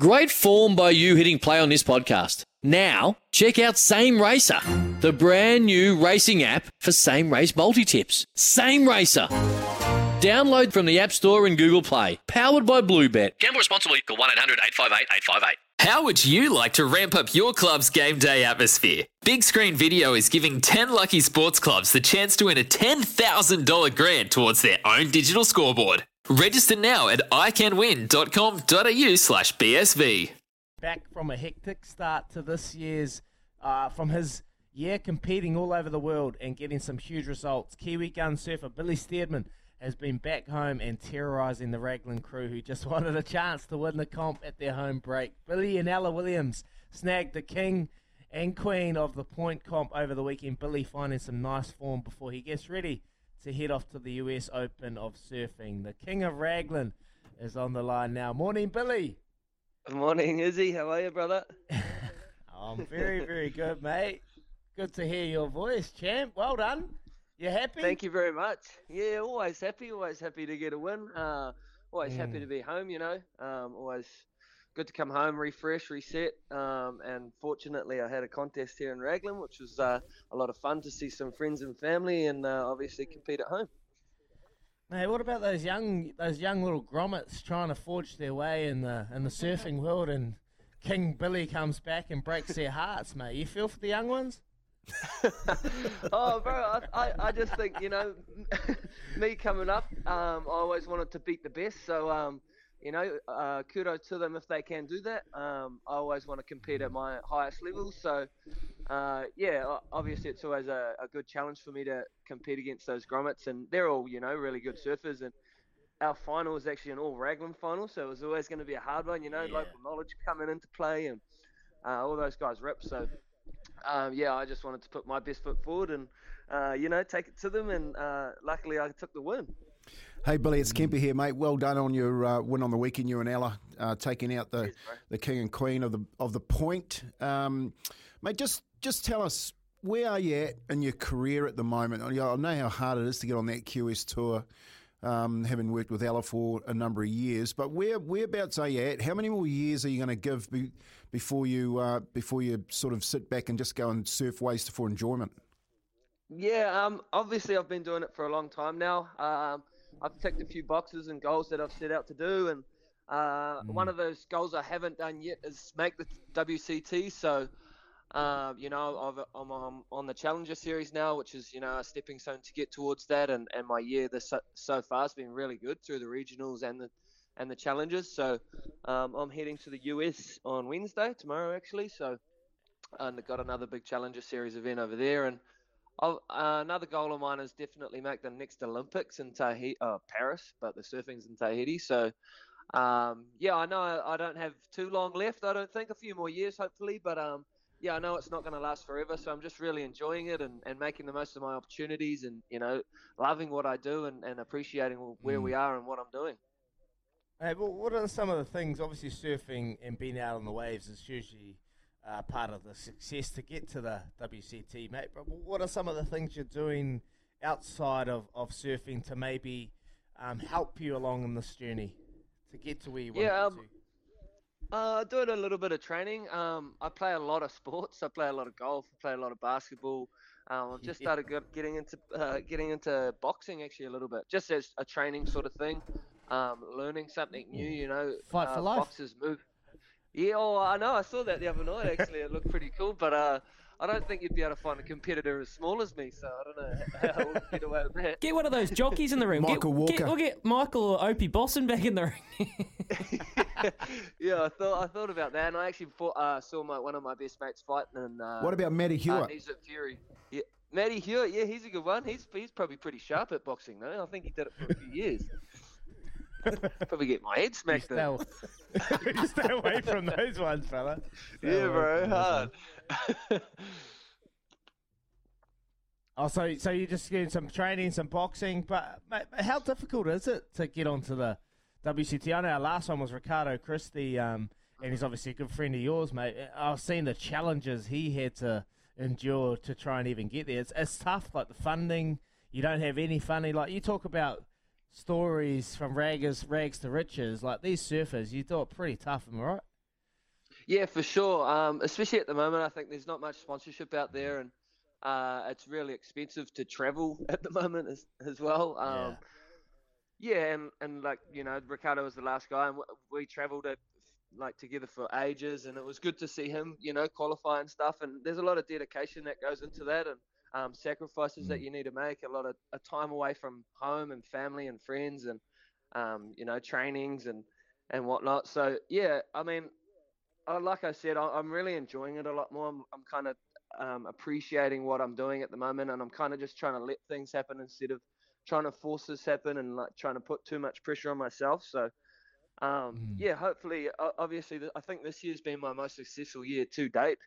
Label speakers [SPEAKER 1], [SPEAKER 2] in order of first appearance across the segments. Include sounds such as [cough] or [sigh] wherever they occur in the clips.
[SPEAKER 1] Great form by you hitting play on this podcast. Now, check out Same Racer, the brand new racing app for same race multi tips. Same Racer. Download from the App Store and Google Play. Powered by Bluebet. Gamble responsibly. Call 1 800 858 858.
[SPEAKER 2] How would you like to ramp up your club's game day atmosphere? Big Screen Video is giving 10 lucky sports clubs the chance to win a $10,000 grant towards their own digital scoreboard. Register now at iCanWin.com.au slash BSV.
[SPEAKER 3] Back from a hectic start to this year's, uh, from his year competing all over the world and getting some huge results. Kiwi gun surfer Billy Stairmand has been back home and terrorising the Raglan crew who just [laughs] wanted a chance to win the comp at their home break. Billy and Ella Williams snagged the king and queen of the point comp over the weekend. Billy finding some nice form before he gets ready to head off to the US Open of surfing. The king of Raglan is on the line now. Morning, Billy.
[SPEAKER 4] Good morning, Izzy. How are you, brother? [laughs]
[SPEAKER 3] I'm very, very good, mate. Good to hear your voice, champ. Well done. You happy?
[SPEAKER 4] Thank you very much. Yeah, always happy. Always happy to get a win. Uh, always happy to be home. You know, um, always good to come home, refresh, reset. Um, and fortunately, I had a contest here in Raglan, which was uh, a lot of fun to see some friends and family, and uh, obviously compete at home.
[SPEAKER 3] Mate, what about those young those young little grommets trying to forge their way in the in the surfing world and King Billy comes back and breaks their hearts, mate. You feel for the young ones? [laughs]
[SPEAKER 4] oh, bro, I, I, I just think, you know, [laughs] me coming up, um, I always wanted to beat the best. So, um, you know, uh, kudos to them if they can do that. Um, I always want to compete at my highest level. So, uh, yeah, obviously it's always a, a good challenge for me to compete against those grommets. And they're all, you know, really good surfers. And our final was actually an all Raglan final. So it was always going to be a hard one, you know, local knowledge coming into play and uh, all those guys rip. So, um, yeah, I just wanted to put my best foot forward and, uh, you know, take it to them. And uh, luckily I took the win.
[SPEAKER 5] Hey Billy, it's Kemper here, mate. Well done on your uh, win on the weekend. You and Ella uh, taking out the,
[SPEAKER 4] bro.
[SPEAKER 5] the king and queen of the of the point, um, mate. Just just tell us where are you at in your career at the moment? I I know how hard it is to get on that QS tour, um, having worked with Ella for a number of years. But where whereabouts are you at? How many more years are you going to give be, before you uh, before you sort of sit back and just go and surf waves for enjoyment?
[SPEAKER 4] Yeah, um, obviously I've been doing it for a long time now. Um, I've ticked a few boxes and goals that I've set out to do, and uh, one of those goals I haven't done yet is make the WCT. So, um, you know, I've, I'm, I'm on the Challenger Series now, which is you know a stepping stone to get towards that. And, and my year this so, so far has been really good through the regionals and the and the challenges. So, um, I'm heading to the US on Wednesday tomorrow actually. So, and I've got another big Challenger Series event over there, and uh, another goal of mine is definitely make the next Olympics in Tahiti, uh, Paris, but the surfing's in Tahiti. So, um, yeah, I know I, I don't have too long left. I don't think a few more years, hopefully, but um, yeah, I know it's not going to last forever. So I'm just really enjoying it and, and making the most of my opportunities, and you know, loving what I do and, and appreciating where we are and what I'm doing.
[SPEAKER 3] Hey, well, what are some of the things? Obviously, surfing and being out on the waves is usually uh, part of the success to get to the WCT, mate. But what are some of the things you're doing outside of, of surfing to maybe um, help you along in this journey to get to where you want
[SPEAKER 4] Yeah,
[SPEAKER 3] to
[SPEAKER 4] um,
[SPEAKER 3] to?
[SPEAKER 4] Uh, doing a little bit of training. Um, I play a lot of sports. I play a lot of golf. I play a lot of basketball. Um, I've just [laughs]
[SPEAKER 3] Yeah.
[SPEAKER 4] started getting into uh, getting into boxing actually a little bit, just as a training sort of thing. Um, learning something new, you know.
[SPEAKER 3] Fight for
[SPEAKER 4] uh,
[SPEAKER 3] life.
[SPEAKER 4] Boxers move. Yeah, oh, I know. I saw that the other night. Actually, it looked pretty cool. But uh, I don't think you'd be able to find a competitor as small as me. So I don't know [laughs] how we'll get away with that.
[SPEAKER 6] Get one of those jockeys in the ring.
[SPEAKER 5] Michael
[SPEAKER 6] get,
[SPEAKER 5] Walker.
[SPEAKER 6] Get, we'll get Michael or Opie Bosson back in the ring. [laughs]
[SPEAKER 4] yeah, I thought I thought about that, and I actually fought, uh, saw my one of my best mates fighting. And uh,
[SPEAKER 5] What about Matty
[SPEAKER 4] Uh,
[SPEAKER 5] Hewitt?
[SPEAKER 4] he's at Fury. Yeah, Matty Hewitt. Yeah, he's a good one. He's he's probably pretty sharp at boxing though. I think he did it for a few years. [laughs] probably get my head smacked
[SPEAKER 3] Stay,
[SPEAKER 4] in. [laughs]
[SPEAKER 3] stay away from those ones, fella. Stay [laughs]
[SPEAKER 4] Yeah, bro, hard.
[SPEAKER 3] Oh, so so you're just getting some training, some boxing, but mate, how difficult is it to get onto the WCT? I know our last one was Ricardo Christie, um, and he's obviously a good friend of yours, mate. I've seen the challenges he had to endure to try and even get there. It's, it's tough, like the funding. You don't have any funding. Like you talk about stories from raggers, rags to riches. Like these surfers, you thought pretty tough, am I right?
[SPEAKER 4] Yeah, for sure. Um, especially at the moment, I think there's not much sponsorship out there, and uh, it's really expensive to travel [laughs] at the moment as, as well. Um, yeah. and and like you know, Ricardo was the last guy, and we travelled it like together for ages, and it was good to see him, you know, qualify and stuff. And there's a lot of dedication that goes into that, and um, sacrifices that you need to make. A lot of a time away from home and family and friends, and um, you know, trainings and and whatnot. So yeah, I mean, uh, like I said, I, I'm really enjoying it a lot more. I'm, I'm kind of um, appreciating what I'm doing at the moment, and I'm kind of just trying to let things happen instead of trying to force this happen and like trying to put too much pressure on myself. So. Um,
[SPEAKER 3] Mm.
[SPEAKER 4] Yeah, hopefully, obviously, I think this year's been my most successful year to date.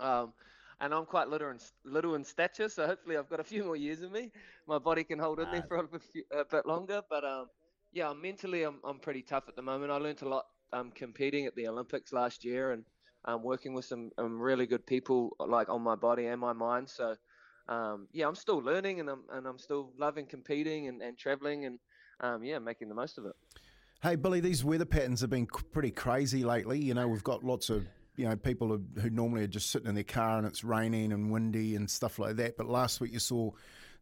[SPEAKER 4] Um, and I'm quite little in, little in stature, so hopefully I've got a few more years in me. My body can hold in there for a bit, few- a bit longer. But um, yeah, mentally I'm, I'm pretty tough at the moment. I learned a lot um, competing at the Olympics last year and um, working with some um, really good people like on my body and my mind. So um, yeah, I'm still learning and I'm and I'm still loving competing and, and traveling and um, yeah, making the most of it.
[SPEAKER 5] Hey, Billy, these weather patterns have been pretty crazy lately. You know, we've got lots of, you know, people who, who normally are just sitting in their car and it's raining and windy and stuff like that. But last week you saw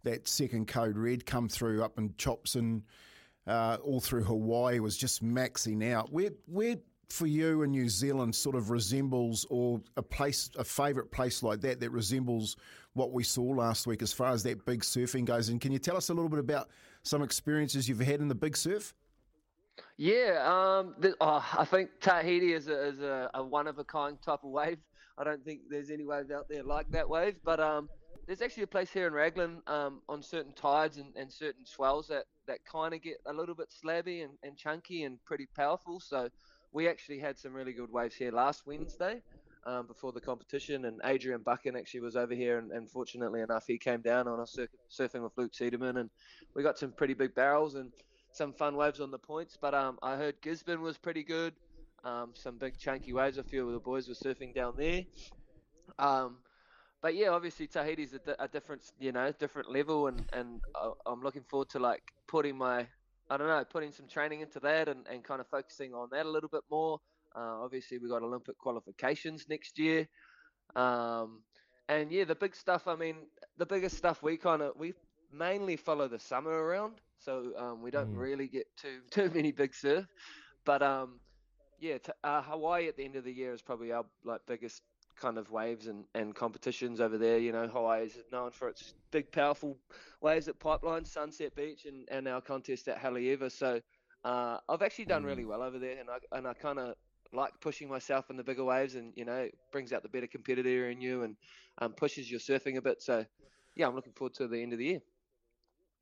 [SPEAKER 5] that second code red come through up in Chops and uh, all through Hawaii was just maxing out. Where, where for you in New Zealand sort of resembles or a place, a favourite place like that that resembles what we saw last week as far as that big surfing goes? And can you tell us a little bit about some experiences you've had in the big surf?
[SPEAKER 4] Yeah, um, th- oh, I think Tahiti is a, is a, a one of a kind type of wave. I don't think there's any waves out there like that wave, but um, there's actually a place here in Raglan um, on certain tides and, and certain swells that, that kind of get a little bit slabby and, and chunky and pretty powerful. So we actually had some really good waves here last Wednesday um, before the competition, and Adrian Buchan actually was over here, and, and fortunately enough, he came down on us surf- surfing with Luke Cederman, and we got some pretty big barrels and some fun waves on the points. But um, I heard Gisborne was pretty good. Um, some big chunky waves. A few of the boys were surfing down there. Um, but yeah, obviously Tahiti's a, di- a different, you know, different level, and and I- I'm looking forward to like putting my, I don't know, putting some training into that and, and kind of focusing on that a little bit more. Uh, obviously, we got Olympic qualifications next year, um, and yeah, the big stuff. I mean, the biggest stuff we kind of we mainly follow the summer around, so um, we don't
[SPEAKER 3] Mm.
[SPEAKER 4] really get too [laughs] too many big surf. But um, yeah, t- uh, Hawaii at the end of the year is probably our like biggest kind of waves and, and competitions over there. You know, Hawaii is known for its big, powerful waves at Pipeline, Sunset Beach, and, and our contest at Haleiwa. So uh, I've actually done really well over there, and I and I kind of like pushing myself in the bigger waves, and you know, it brings out the better competitor in you and um, pushes your surfing a bit. So yeah, I'm looking forward to the end of the year.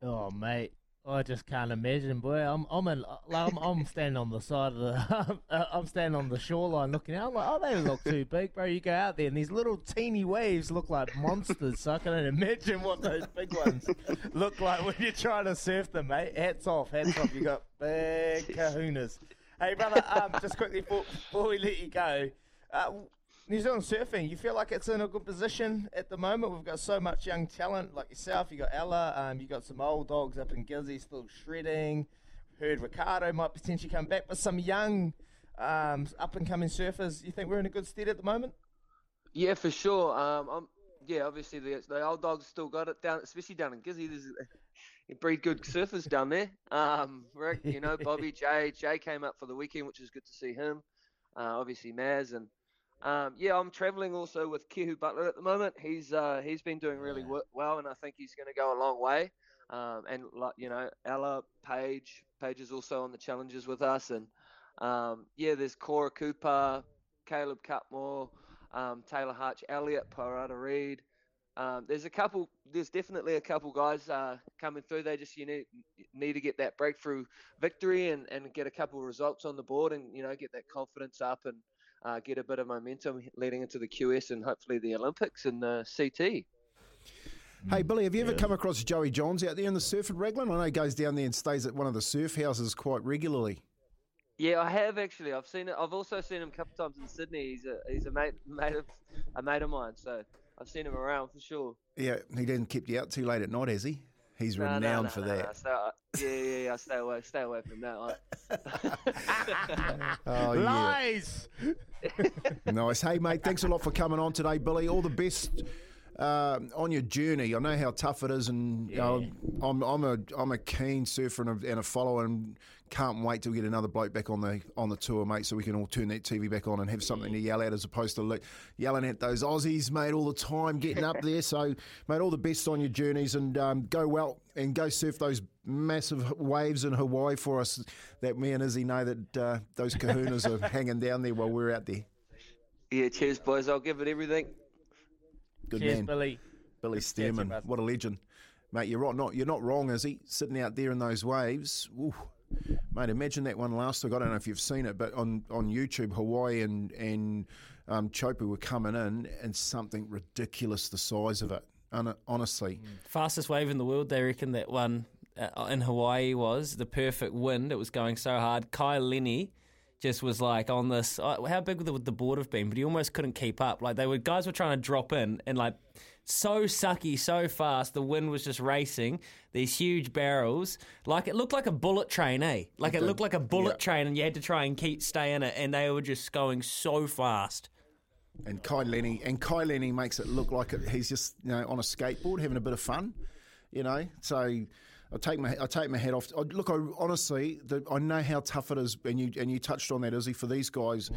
[SPEAKER 3] Oh, mate. I just can't imagine, boy. I'm I'm in, like, I'm, I'm standing on the side of the [laughs] I'm standing on the shoreline looking out. I'm like, oh, they don't look [laughs] too big, bro. You go out there and these little teeny waves look like monsters. so I can't imagine what those big ones look like when you're trying to surf them, mate. Hats off, hats off. You got big kahunas. Hey, brother. Um, just quickly before, before we let you go, uh, New Zealand surfing, you feel like it's in a good position at the moment. We've got so much young talent like yourself. You got Ella, um, you got some old dogs up in Gizzy still shredding. Heard Ricardo might potentially come back, but some young, um, up and coming surfers. You think we're in a good stead at the moment?
[SPEAKER 4] Yeah, for sure. Um, I'm, yeah, obviously the the old dogs still got it down, especially down in Gizzy. There's you breed good surfers down there. Um, Rick, you know, [laughs] Bobby, Jay, Jay came up for the weekend, which is good to see him. Uh, obviously Maz and um, yeah, I'm traveling also with Kehu Butler at the moment. He's uh, he's been doing really
[SPEAKER 3] Yeah.
[SPEAKER 4] well, and I think he's going to go a long way. Um, and you know, Ella Page, Page is also on the challenges with us, and um, yeah, there's Cora Cooper, Caleb Cutmore, um, Taylor Hutch, Elliot Paerata-Reid. Um, there's a couple. There's definitely a couple guys uh, coming through. They just you need need to get that breakthrough victory and, and get a couple of results on the board, and you know get that confidence up and uh, get a bit of momentum leading into the QS and hopefully the Olympics and the CT.
[SPEAKER 5] Hey, Billy, have you ever come across Joey Johns out there in the surf at Raglan? I know he goes down there and stays at one of the surf houses quite regularly.
[SPEAKER 4] Yeah, I have actually. I've seen it. I've also seen him a couple times in Sydney. He's a he's a mate mate of a mate of mine, so I've seen him around for sure.
[SPEAKER 5] Yeah, he didn't keep you out too late at night, has he? He's
[SPEAKER 4] No, no,
[SPEAKER 5] renowned
[SPEAKER 4] no,
[SPEAKER 5] for
[SPEAKER 4] no,
[SPEAKER 5] that.
[SPEAKER 4] no, stay, [laughs] yeah, yeah, yeah. Stay away, stay away from that one. [laughs]
[SPEAKER 5] Oh, yeah.
[SPEAKER 3] Lies.
[SPEAKER 5] Nice. Hey, mate, thanks a lot for coming on today, Billy. All the best uh, on your journey. I know how tough it is, and you know, I'm I'm a I'm a keen surfer and a, and a follower, and can't wait to get another bloke back on the on the tour, mate, so we can all turn that TV back on and have something to yell at as opposed to like, yelling at those Aussies, mate, all the time, getting up there. So, mate, all the best on your journeys, and um, go well and go surf those massive waves in Hawaii for us. That me and Izzy know that uh, those kahunas are [laughs] hanging down there while we're out there.
[SPEAKER 4] Yeah, cheers, boys. I'll give it everything.
[SPEAKER 5] Good
[SPEAKER 3] Cheers,
[SPEAKER 5] man.
[SPEAKER 3] Billy.
[SPEAKER 5] Billy
[SPEAKER 3] chat to you, Stairmand,
[SPEAKER 5] what a legend, mate. You're right. Not you're not wrong, is he? Sitting out there in those waves, Ooh. mate. Imagine that one last week. I don't know if you've seen it, but on, on YouTube, Hawaii and and um, Chopu were coming in, and something ridiculous the size of it. Hon- honestly,
[SPEAKER 6] Fastest wave in the world, they reckon that one uh, in Hawaii was the perfect wind. It was going so hard. Kai Lenny just was like on this. Uh, how big would the board have been? But he almost couldn't keep up. Like they were guys were trying to drop in and like so sucky, so fast. The wind was just racing. These huge barrels, like it looked like a bullet train, eh? Like it looked like a bullet
[SPEAKER 5] Yeah.
[SPEAKER 6] train, and you had to try and keep stay in it. And they were just going so fast.
[SPEAKER 5] and Kai Lenny and Kai Lenny makes it look like it, he's just you know on a skateboard having a bit of fun, you know. So I take my I take my head off. I, look, I honestly, the, I know how tough it is, and you and you touched on that, Izzy, for these guys,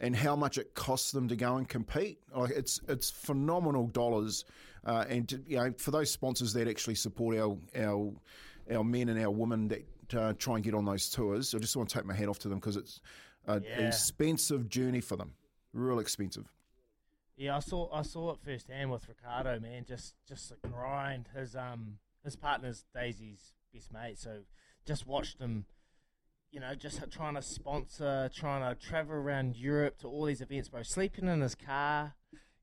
[SPEAKER 5] and how much it costs them to go and compete. Like it's it's phenomenal dollars, uh, and to, you know for those sponsors that actually support our our our men and our women that uh, try and get on those tours. I just want to take my hat off to them because it's an
[SPEAKER 3] Yeah.
[SPEAKER 5] expensive journey for them, real expensive.
[SPEAKER 3] Yeah, I saw I saw it firsthand with Ricardo, man. Just just the grind. His um his partner's Daisy's best mate, so just watched him. You know, just trying to sponsor, trying to travel around Europe to all these events, bro. Sleeping in his car,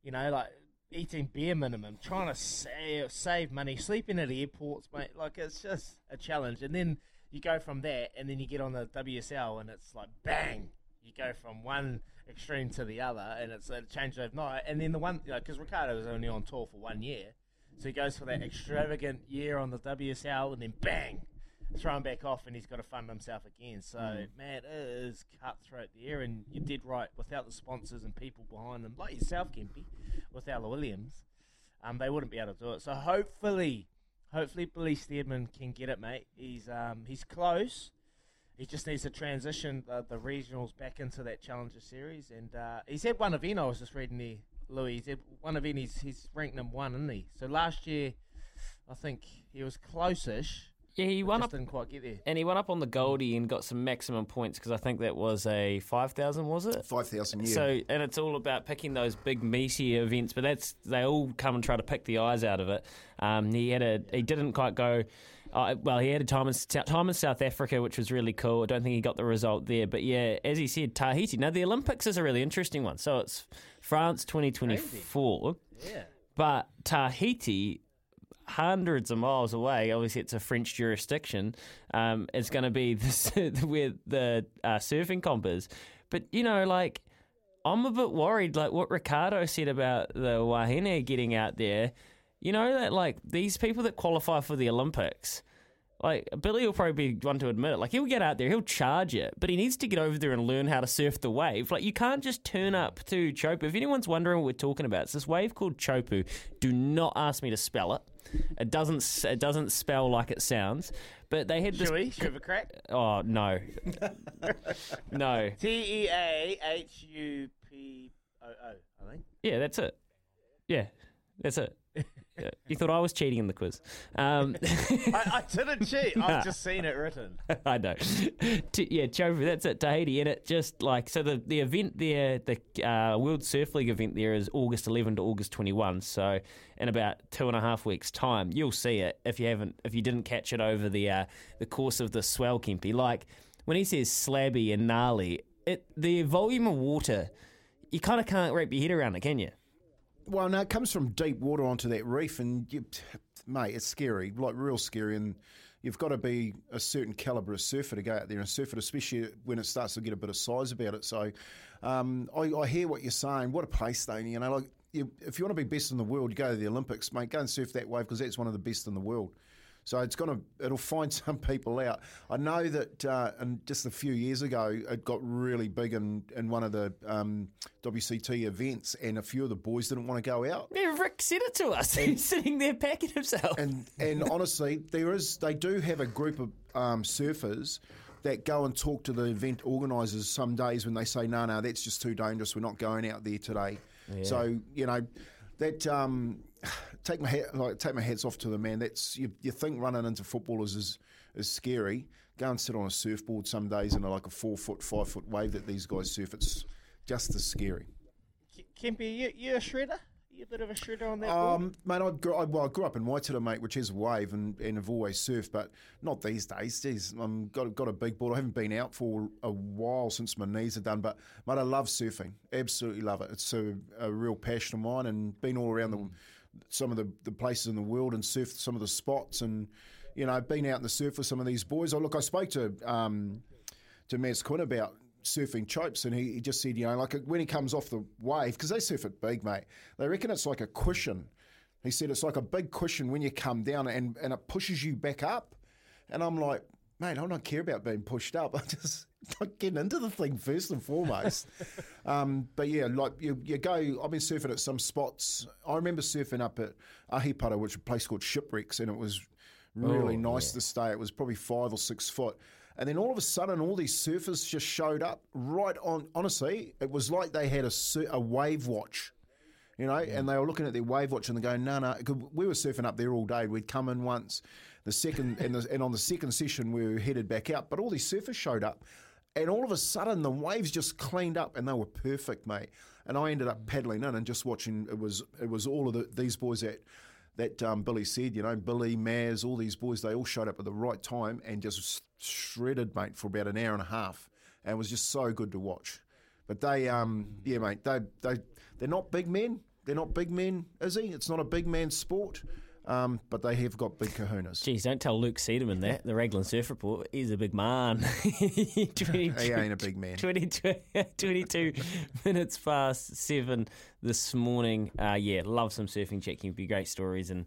[SPEAKER 3] you know, like eating bare minimum, trying to save save money, sleeping at airports, mate. Like it's just a challenge. And then you go from that, and then you get on the WSL, and it's like bang, you go from one extreme to the other, and it's a change overnight. And then the one, because Ricardo was only on tour for one year, so he goes for that extravagant year on the WSL, and then bang, thrown back off, and he's got to fund himself again. So man, it is cutthroat there, and you did right. Without the sponsors and people behind them, like yourself, Kempy, with Ella Williams, um, they wouldn't be able to do it. So hopefully, hopefully Billy Stairmand can get it, mate. He's um, he's close. He just needs to transition the, the regionals back into that Challenger Series, and uh, he's had one event. I was just reading there, Louis. He's had one event. He's he's ranked number one, isn't he? So last year, I think he was close-ish.
[SPEAKER 6] Yeah, he won
[SPEAKER 3] just
[SPEAKER 6] up
[SPEAKER 3] didn't quite get there.
[SPEAKER 6] and he went up on the Goldie and got some maximum points because I think that was a five thousand, was it?
[SPEAKER 5] Five thousand years.
[SPEAKER 6] So, and it's all about picking those big meaty events, but that's they all come and try to pick the eyes out of it. Um, he had a he didn't quite go. Uh, well, he had a time in time in South Africa, which was really cool. I don't think he got the result there, but yeah, as he said, Tahiti. Now the Olympics is a really interesting one. So it's France twenty twenty four,
[SPEAKER 3] Yeah.
[SPEAKER 6] but Tahiti. Hundreds of miles away, obviously it's a French jurisdiction. Um, it's going to be [laughs] the, where the uh, surfing comp is, but you know, like I'm a bit worried, like what Ricardo said about the Wahine getting out there. You know that like these people that qualify for the Olympics, like Billy will probably be one to admit it. Like he'll get out there, he'll charge it, but he needs to get over there and learn how to surf the wave. Like you can't just turn up to Chopu. If anyone's wondering what we're talking about, it's this wave called Chopu. Do not ask me to spell it. It doesn't. It doesn't spell like it sounds. But they had this.
[SPEAKER 3] Should we? Should we crack?
[SPEAKER 6] Oh no, [laughs] no.
[SPEAKER 3] T E A H U P O O. I think.
[SPEAKER 6] Yeah, that's it. Yeah, that's it. [laughs] You thought I was cheating in the quiz. Um, [laughs]
[SPEAKER 3] I, I didn't cheat. I've just seen it written. [laughs]
[SPEAKER 6] I know. T- yeah, Chofu, that's it, Tahiti. And it just like, so the, the event there, the uh, World Surf League event there is August 11 to August 21. So in about two and a half weeks' time, you'll see it if you haven't, if you didn't catch it over the, uh, the course of the swell, Kempy. Like when he says slabby and gnarly, it, the volume of water, you kind of can't wrap your head around it, can you?
[SPEAKER 5] Well, no, it comes from deep water onto that reef, and you, mate, it's scary, like real scary. And you've got to be a certain calibre of surfer to go out there and surf it, especially when it starts to get a bit of size about it. So, um, I, I hear what you're saying. What a place, though. You know, like you, if you want to be best in the world, you go to the Olympics, mate. Go and surf that wave because that's one of the best in the world. So it's gonna it'll find [laughs] some people out. I know that, uh, and just a few years ago, it got really big in, in one of the um, WCT events, and a few of the boys didn't want to go out.
[SPEAKER 6] Yeah, Rick said it to us. [laughs] He's sitting there packing himself.
[SPEAKER 5] And and honestly, there is they do have a group of um, surfers that go and talk to the event organisers some days when they say, no, no, that's just too dangerous. We're not going out there today. So you know that. Um, take my hat, like take my hats off to the man. That's you, you think running into footballers is is scary. Go and sit on a surfboard some days in a, like a four foot, five foot wave that these guys surf. It's just as scary.
[SPEAKER 3] Kempy, you you a shredder? You a bit of a shredder on that board?
[SPEAKER 5] Um, mate, I grew, I, well, I grew up in Waitara, mate, which is a wave, and, and have always surfed, but not these days. I've got, got a big board. I haven't been out for a while since my knees are done, but mate, I love surfing. Absolutely love it. It's a, a real passion of mine, and been all around the some of the, the places in the world and surfed some of the spots, and you know, been out in the surf with some of these boys. Oh, look, I spoke to um, to Maz Quinn about surfing chopes, and he, he just said, you know, like when he comes off the wave, because they surf it big, mate, they reckon it's like a cushion. He said it's like a big cushion when you come down and, and it pushes you back up. And I'm like, mate, I don't care about being pushed up. [laughs] I just like getting into the thing first and foremost. Um, but yeah, like you, you go, I've been surfing at some spots. I remember surfing up at Ahipara, which is a place called Shipwrecks, and it was really
[SPEAKER 6] Oh,
[SPEAKER 5] nice to stay. It was probably five or six foot. And then all of a sudden, all these surfers just showed up right on. Honestly, it was like they had a, sur- a wave watch, you know, and they were looking at their wave watch and they're going, no, no. We were surfing up there all day. We'd come in once, the second, and, the, and on the second session, we were headed back out. But all these surfers showed up. And all of a sudden, the waves just cleaned up, and they were perfect, mate. And I ended up paddling in and just watching. It was it was all of the, these boys that that um, Billy said, you know, Billy, Maz, all these boys, they all showed up at the right time and just shredded, mate, for about an hour and a half, and it was just so good to watch. But they, um, yeah, mate, they they they're not big men. They're not big men, is he? It's not a big man sport, um, but they have got big kahunas.
[SPEAKER 6] Geez, don't tell Luke Cedarman that. The Raglan Surf Report. is a big man. 22, [laughs] [laughs]
[SPEAKER 5] He ain't a big man.
[SPEAKER 6] 22, [laughs] 22 minutes past seven this morning. Uh, yeah, love some surfing. Checking be great stories and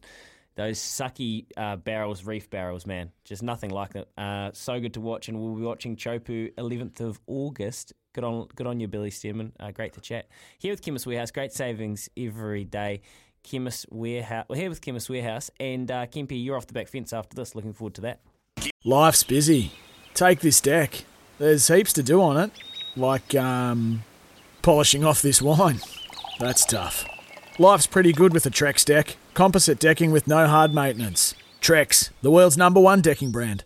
[SPEAKER 6] those sucky uh, barrels, reef barrels, man, just nothing like it. Uh, so good to watch, and we'll be watching Chopu 11th of August. Good on, good on you, Billy Stairmand. Uh, great to chat here with Chemist Warehouse. Great savings every day. Chemist Warehouse. We're here with Chemist Warehouse, and uh, Kempy, you're off the back fence after this. Looking forward to that.
[SPEAKER 7] Life's busy. Take this deck. There's heaps to do on it, like um, polishing off this wine. That's tough. Life's pretty good with a Trex deck. Composite decking with no hard maintenance. Trex, the world's number one decking brand.